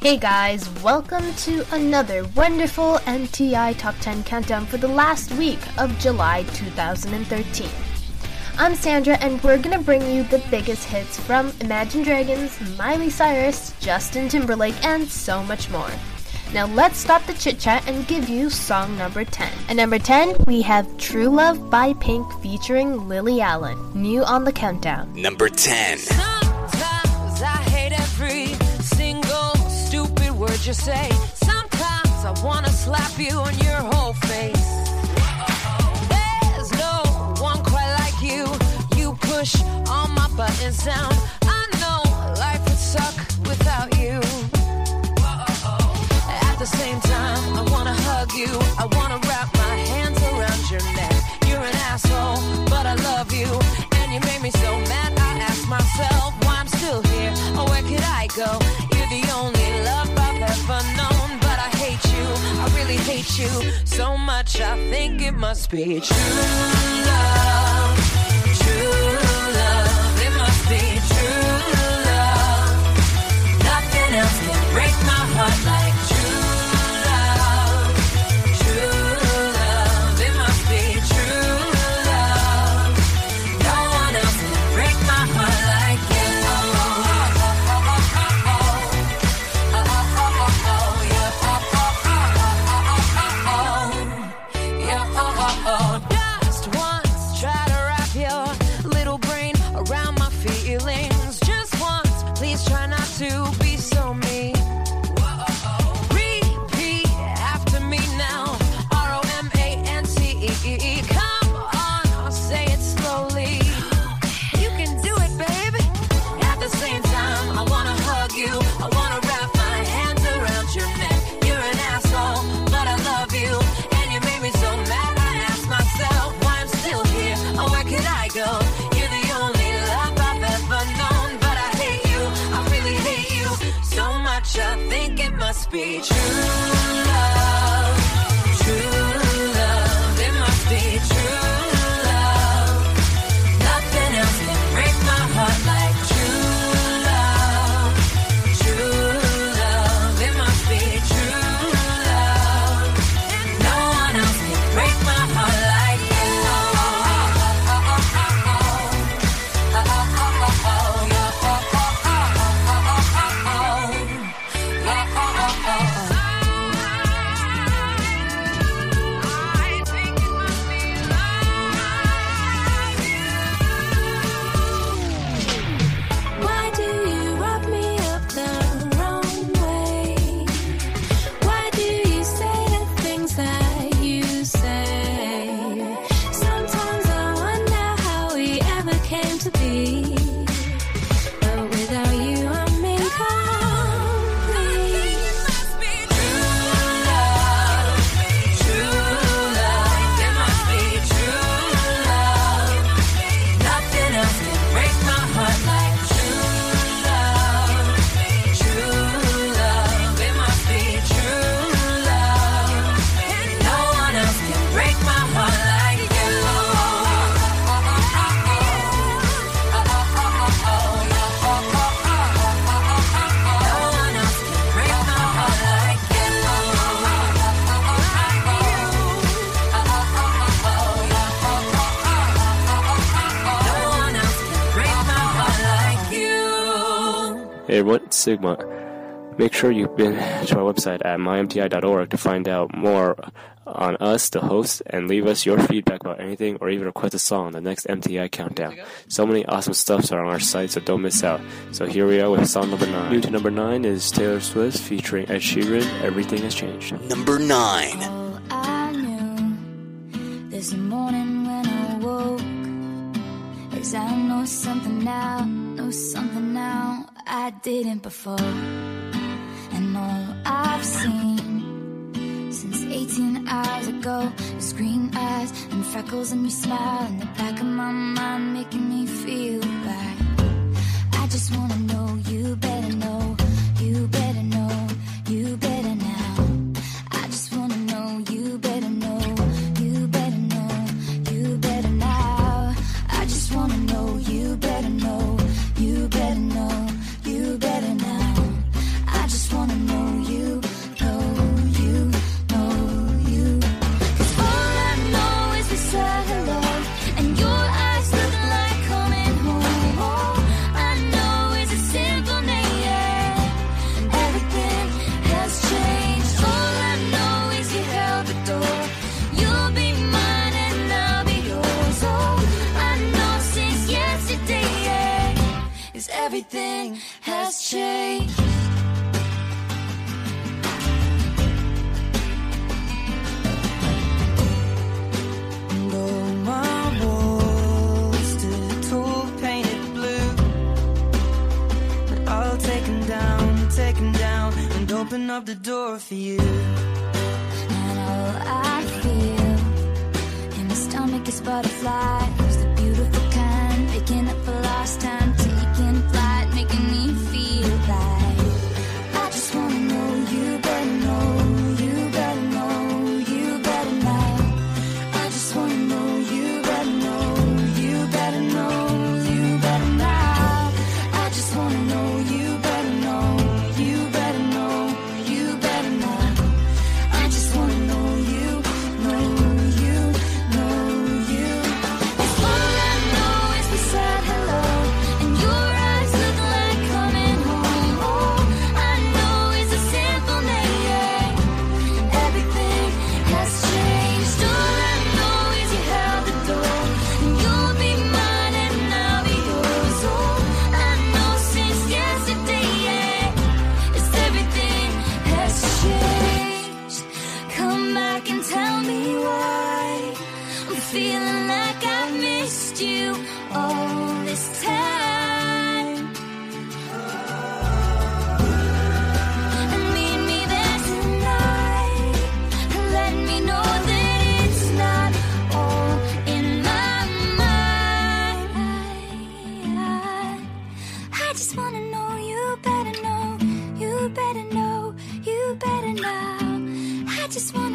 Hey guys, welcome to another wonderful MTI Top 10 countdown for the last week of July 2013. I'm Sandra, and we're gonna bring you the biggest hits from Imagine Dragons, Miley Cyrus, Justin Timberlake, and so much more. Now let's stop the chit chat and give you song number 10. At number 10, we have True Love by Pink featuring Lily Allen, new on the countdown. Number 10. Sometimes I hate every single stupid word you say. Sometimes I wanna slap you on your whole face. There's no one quite like you. You push all my buttons down. You so much. I think it must be true love. True love, it must be true everyone, Sigma. Make sure you've been to our website at mymti.org to find out more on us, the host, and leave us your feedback about anything or even request a song on the next MTI countdown. So many awesome stuffs are on our site, so don't miss out. So here we are with song number nine. New to number nine is Taylor Swift featuring Ed Sheeran, Everything Has Changed. Number nine. Oh, I knew this morning Cause I know something now, know something now I didn't before. And all I've seen since 18 hours ago is green eyes and freckles and your smile in the back of my mind making me feel like I just wanna know you better. up the door for you. now. I just want.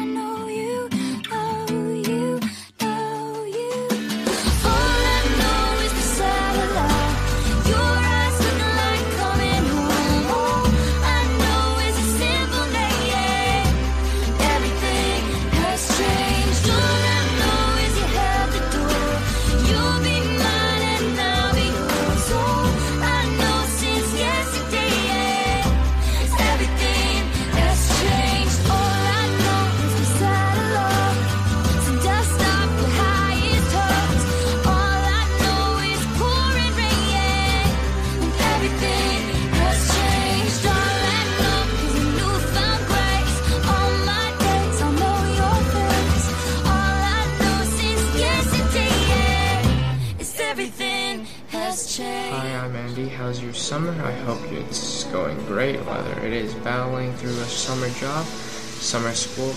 summer. I hope it's going great, whether it is battling through a summer job, summer school,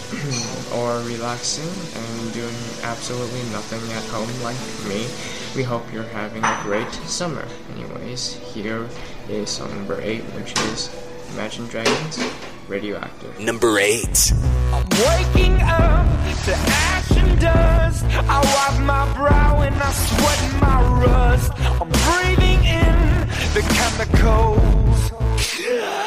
or relaxing and doing absolutely nothing at home like me. We hope you're having a great summer. Anyways, here is song number 8, which is Imagine Dragons Radioactive. Number 8. I'm waking up to ash and dust. I wipe my brow and I sweat my rust. I'm breathing in the chemicals. Yeah.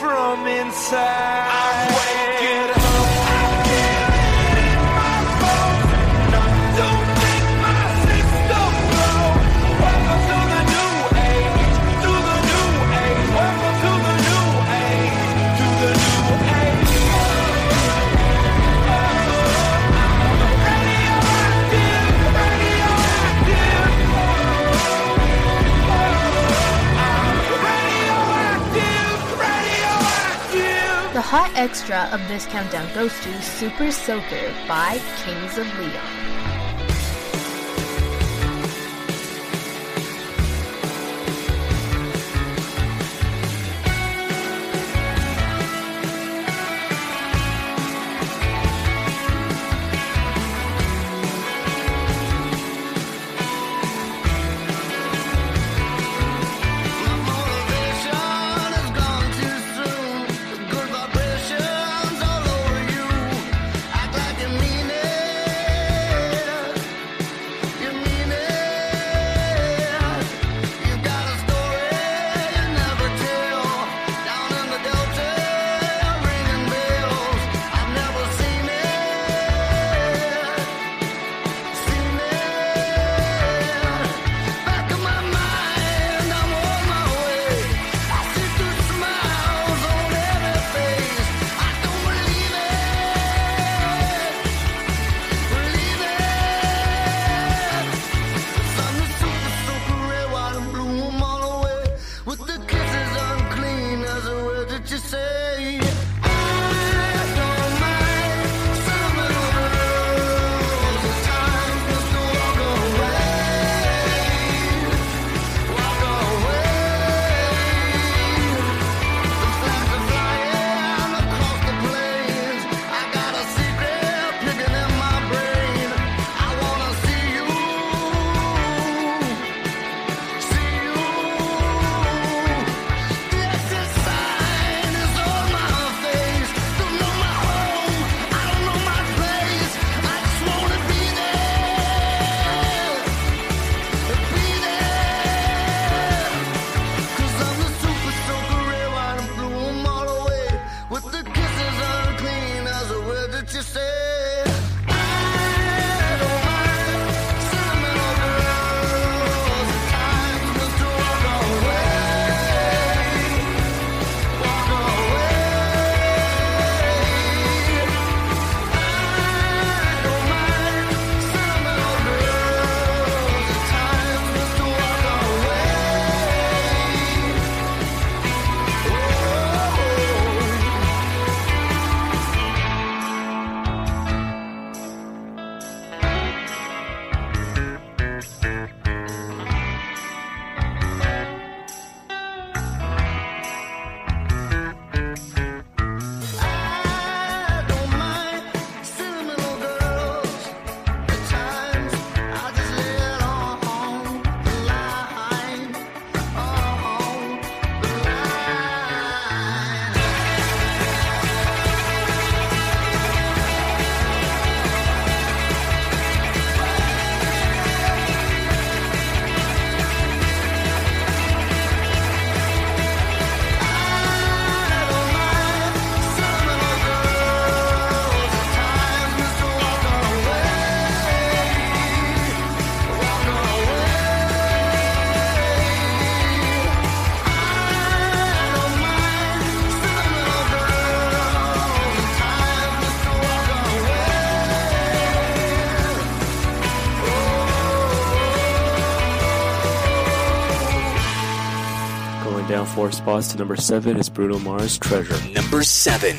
from inside. Hot extra of this countdown goes to Super Soaker by Kings of Leon. Four spots to number seven is Bruno Mars' Treasure. Number seven.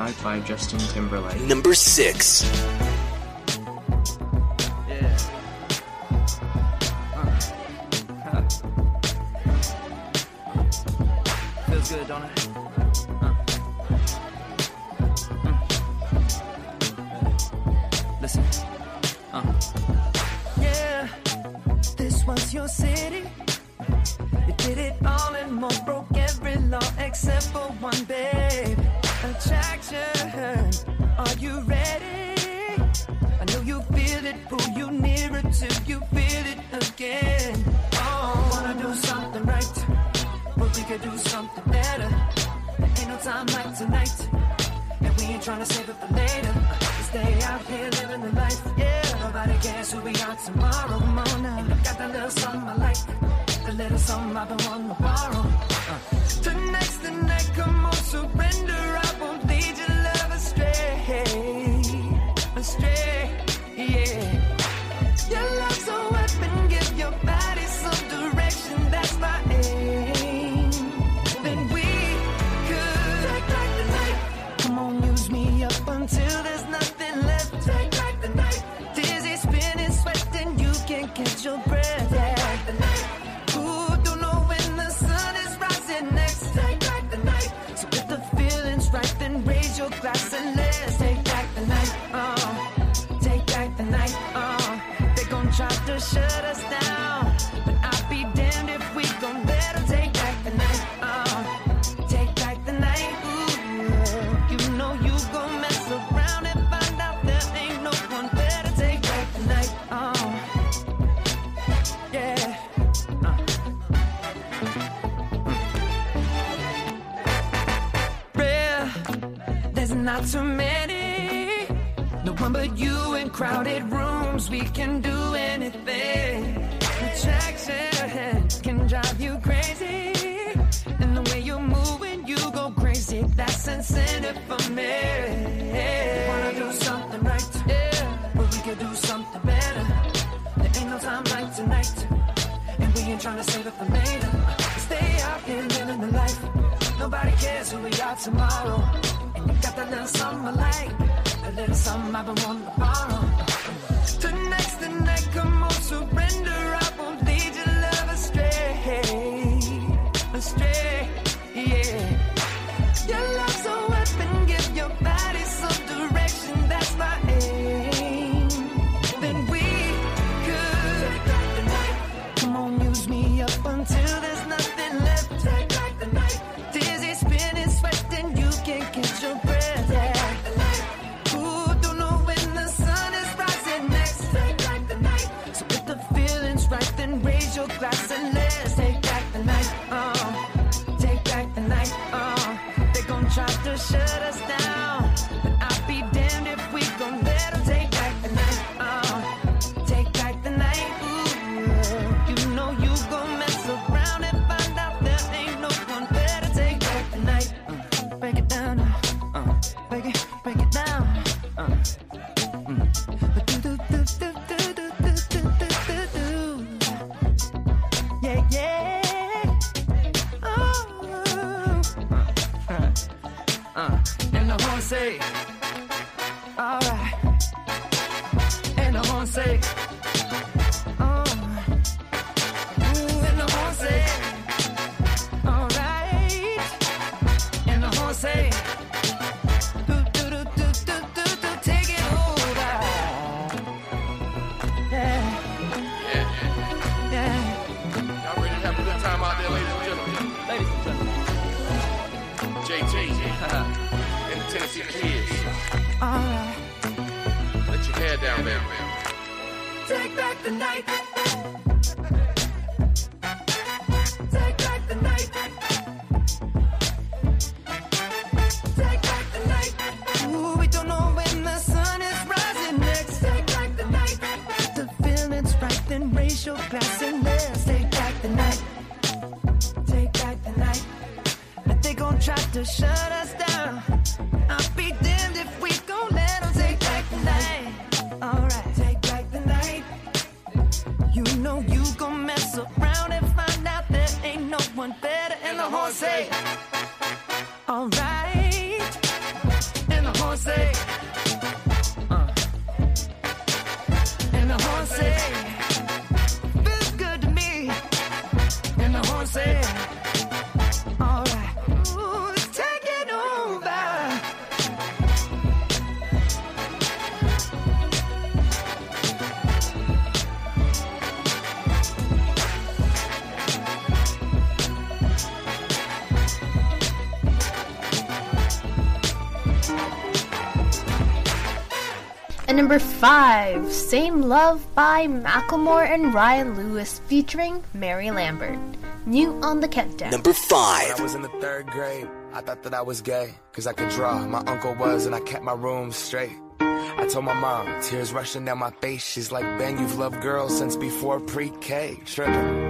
Night by Justin Timberlake. Number six. show classiness. Take back the night. Take back the night. But they gon' try to shut 5 Same Love by Macklemore and Ryan Lewis featuring Mary Lambert. New on the countdown. Number 5. When I was in the third grade, I thought that I was gay, cause I could draw. My uncle was, and I kept my room straight. I told my mom, tears rushing down my face. She's like, Ben, you've loved girls since before pre K. Trippin'.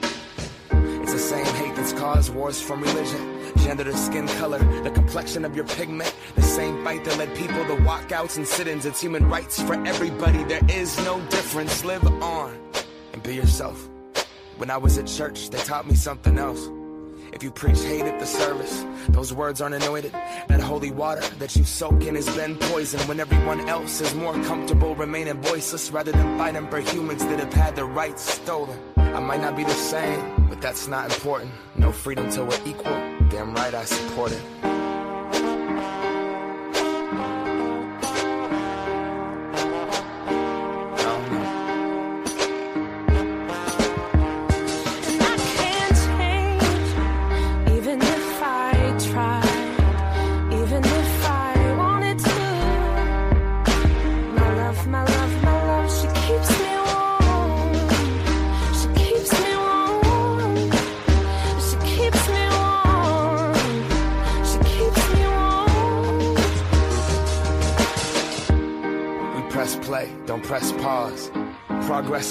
It's the same hate that's caused wars from religion, gender to skin color, the complexion of your pigment. The same fight that led people to walkouts and sit-ins. It's human rights for everybody. There is no difference. Live on and be yourself. When I was at church, they taught me something else. If you preach hate at the service, those words aren't anointed. That holy water that you soak in has been poisoned when everyone else is more comfortable remaining voiceless rather than fighting for humans that have had their rights stolen. I might not be the same, but that's not important. No freedom till we're equal. Damn right I support it.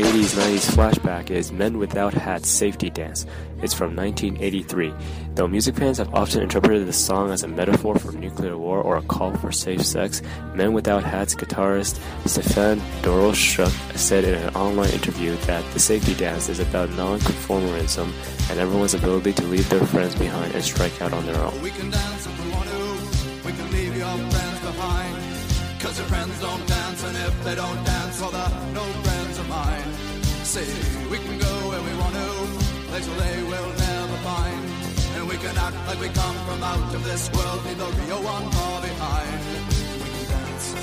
80s 90s flashback is Men Without Hats Safety Dance. It's from 1983. Though music fans have often interpreted the song as a metaphor for nuclear war or a call for safe sex, Men Without Hats guitarist Stefan Doroschuk said in an online interview that the safety dance is about non-conformism and everyone's ability to leave their friends behind and strike out on their own. We can dance if we want to. We can leave your friends behind. Cause your friends don't dance, and if they don't dance, well, they're no. See, we can go where we want to, places they will never find. And we can act like we come from out of this world, leave the real one far behind. We can dance.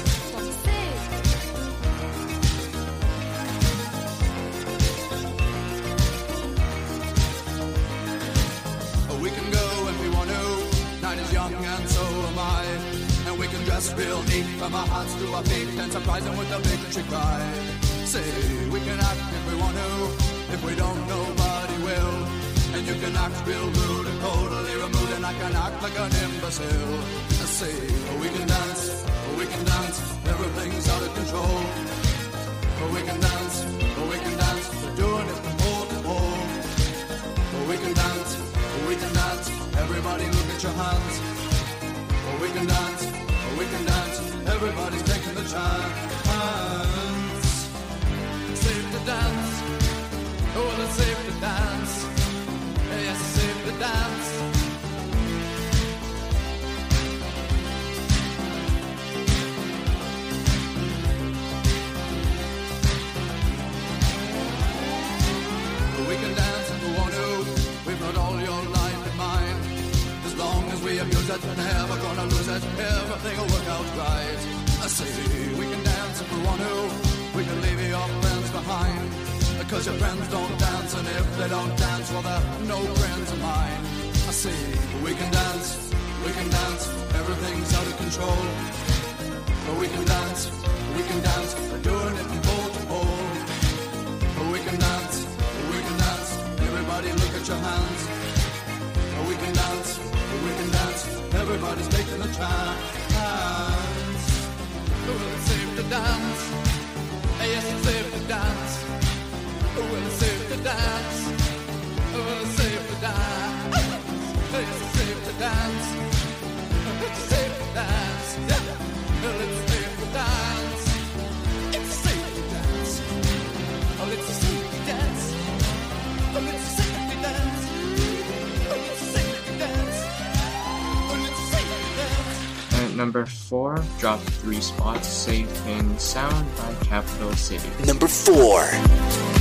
We can go when we want to. Night is young and so am I. And we can dress real neat from our hearts to our feet and surprise them with a victory cry. Say, we can act if we want to, if we don't, nobody will. And you can act real rude and totally removed, and I can act like an imbecile. Say, we can dance, we can dance, everything's out of control. We can dance, we can dance, we're doing it from pole to pole. We can dance, we can dance, everybody look at your hands. We can dance, we can dance, everybody's taking the chance. Everything will work out right. I say we can dance if we want to. We can leave your friends behind. Because your friends don't dance, and if they don't dance, well, they're no friends of mine. I say we can dance, we can dance. Everything's out of control. But we can dance, we can dance. We're doing it from pole to pole. But we can dance, we can dance. Everybody look at your hands. We can dance, we can dance. Everybody's taking a chance. Well, it's safe to dance. Yes, it's safe to dance. Well, it's safe to dance. Well, it's safe to dance. Yes, it's safe to dance. Number four, drop three spots, Safe and Sound by Capital Cities. Number four.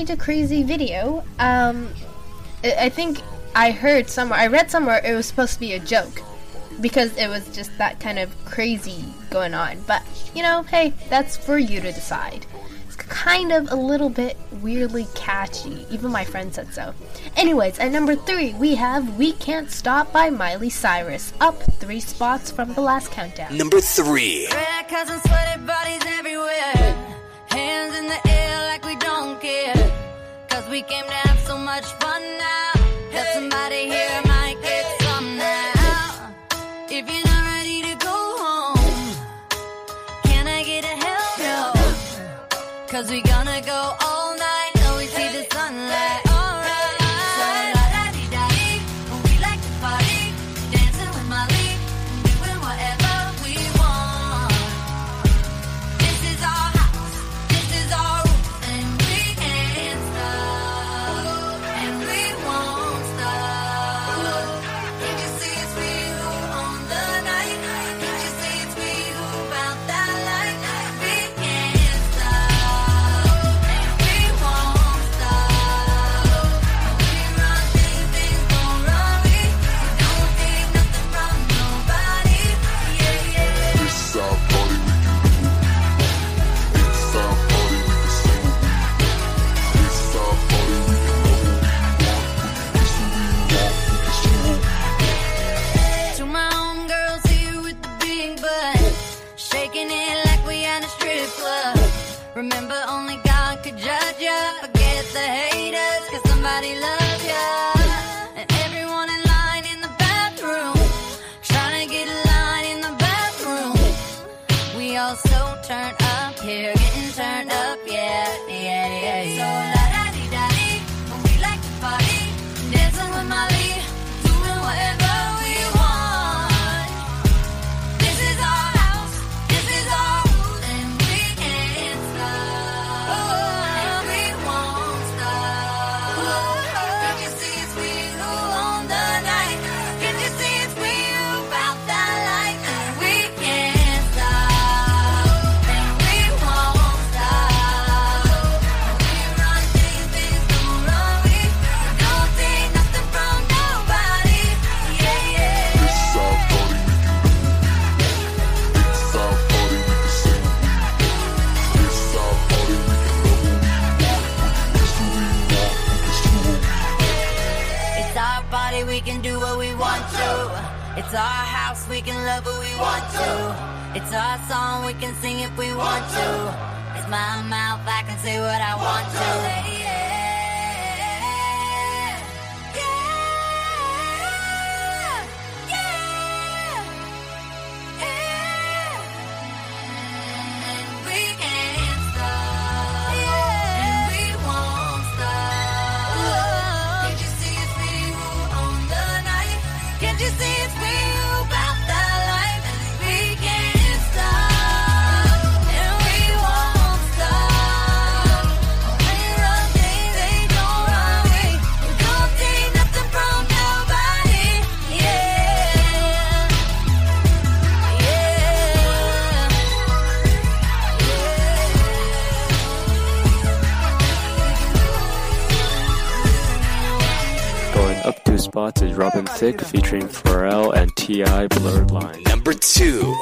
quite a crazy video. Um, I think I heard somewhere, I read somewhere it was supposed to be a joke because it was just that kind of crazy going on. But, you know, hey, that's for you to decide. It's kind of a little bit weirdly catchy. Even my friend said so. Anyways, at number three, we have We Can't Stop by Miley Cyrus, up three spots from the last countdown. Number three. Hands in the air we came down. our house, we can love who we want to. It's our song, we can sing if we want to. It's my mouth, I can say what I want to. spots is Robin Thicke featuring Pharrell and T.I. Blurred Lines. Number two.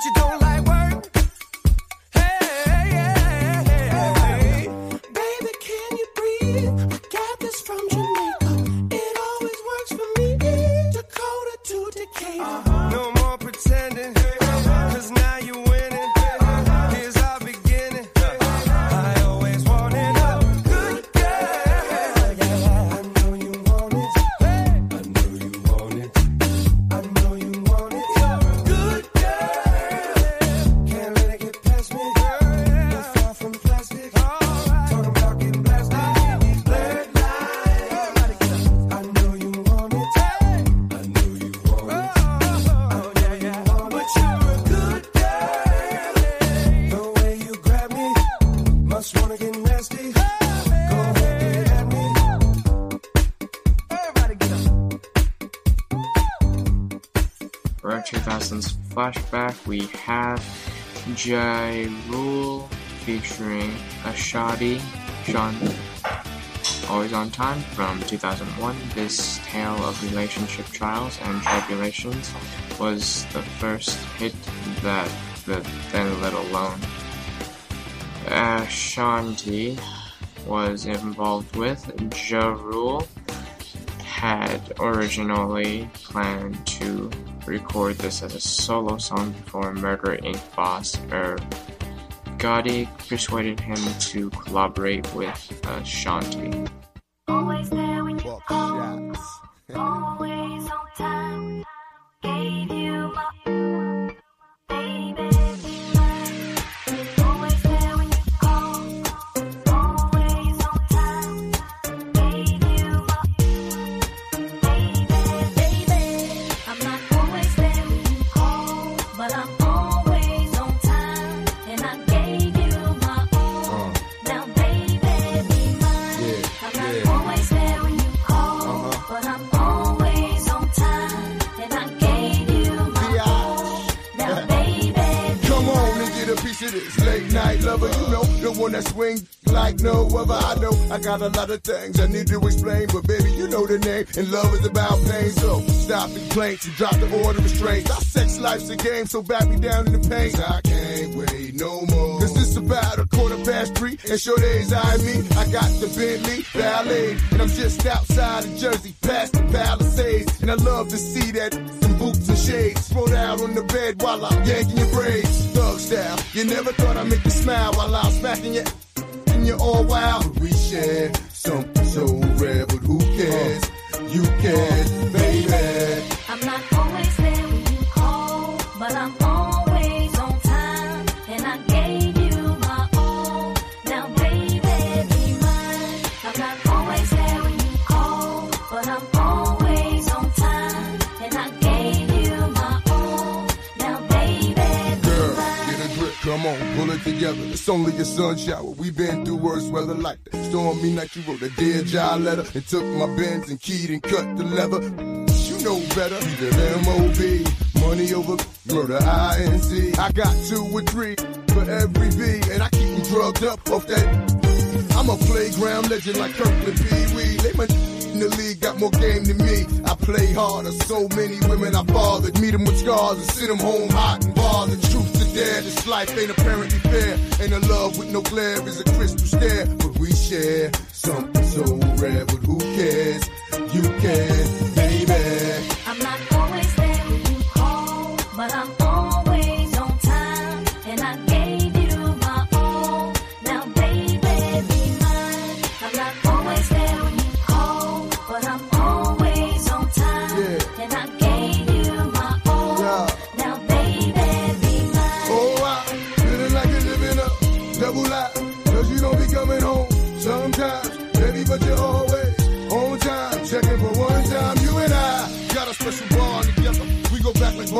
What you don't like Ja Rule featuring Ashadi Sean. Always on Time from 2001. This tale of relationship trials and tribulations was the first hit that the then Let Alone. Uh, Ashanti was involved with. Ja Rule had originally planned to record this as a solo song before Murder Inc. boss Irv Gotti persuaded him to collaborate with uh, got a lot of things I need to explain, but baby, you know the name. And love is about pain. So stop the complaints and drop the order of restraints. Our sex life's a game, so back me down in the pain. I can't wait no more. Cause it's about a quarter past three, and sure days I me. I got the Bentley Ballet, and I'm just outside of Jersey, past the Palisades. And I love to see that some boots and shades spread out on the bed while I'm yanking your braids. Thug style, you never thought I'd make you smile while I'm smacking you. You're all wild. We share something so rare, but who cares? You care, come on, pull it together. It's only a sun shower. We've been through worse weather like that. Stormy night, you wrote a dear job letter and took my bends and keyed and cut the leather. You know better. It M.O.B. Money over murder INC. I got two or three, for every V, and I keep them drugged up off that. I'm a playground legend like Kirkland Pee Wee. They my in the league got more game than me. I play harder. So many women I fathered. Meet them with scars and send them home hot and bothered. Truth dare, this life ain't apparently fair. Ain't a love with no glare is a crystal stare. But we share something so rare. But who cares? You care, baby. I'm not always there when you call, but I'm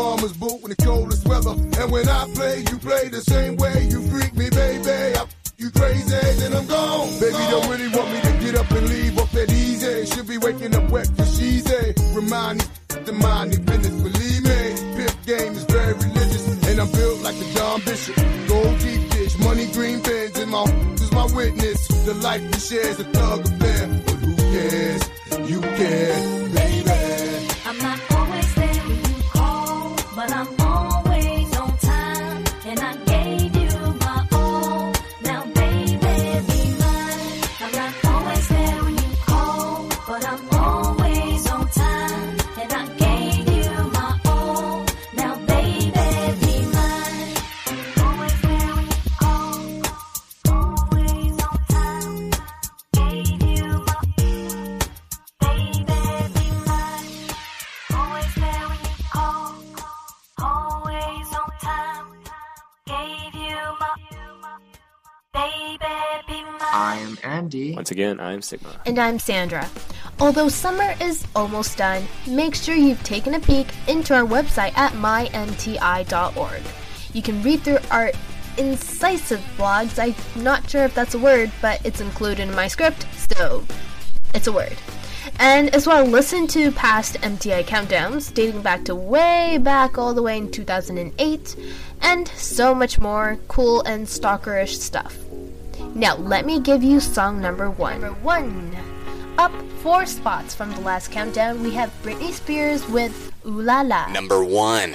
bombers boot in the coldest weather. And when I play, you play the same way. You freak me, baby. I you crazy, then I'm gone. Baby, don't really want me to get up and leave off that easy. Should be waking up wet for she's a. Remind me to mind your business, believe me. Pimp game is very religious, and I'm built like a John Bishop. Gold deep dish, money green pens, and my is my witness. The life we share is a thug affair, but who cares? You care, again, I'm Sigma. And I'm Sandra. Although summer is almost done, make sure you've taken a peek into our website at mymti.org. You can read through our incisive blogs. I'm not sure if that's a word, but it's included in my script, so it's a word. And as well, listen to past MTI countdowns dating back to way back all the way in 2008, and so much more cool and stalkerish stuff. Now, let me give you song number one. Number one. Up four spots from the last countdown, we have Britney Spears with Ooh La La. Number one.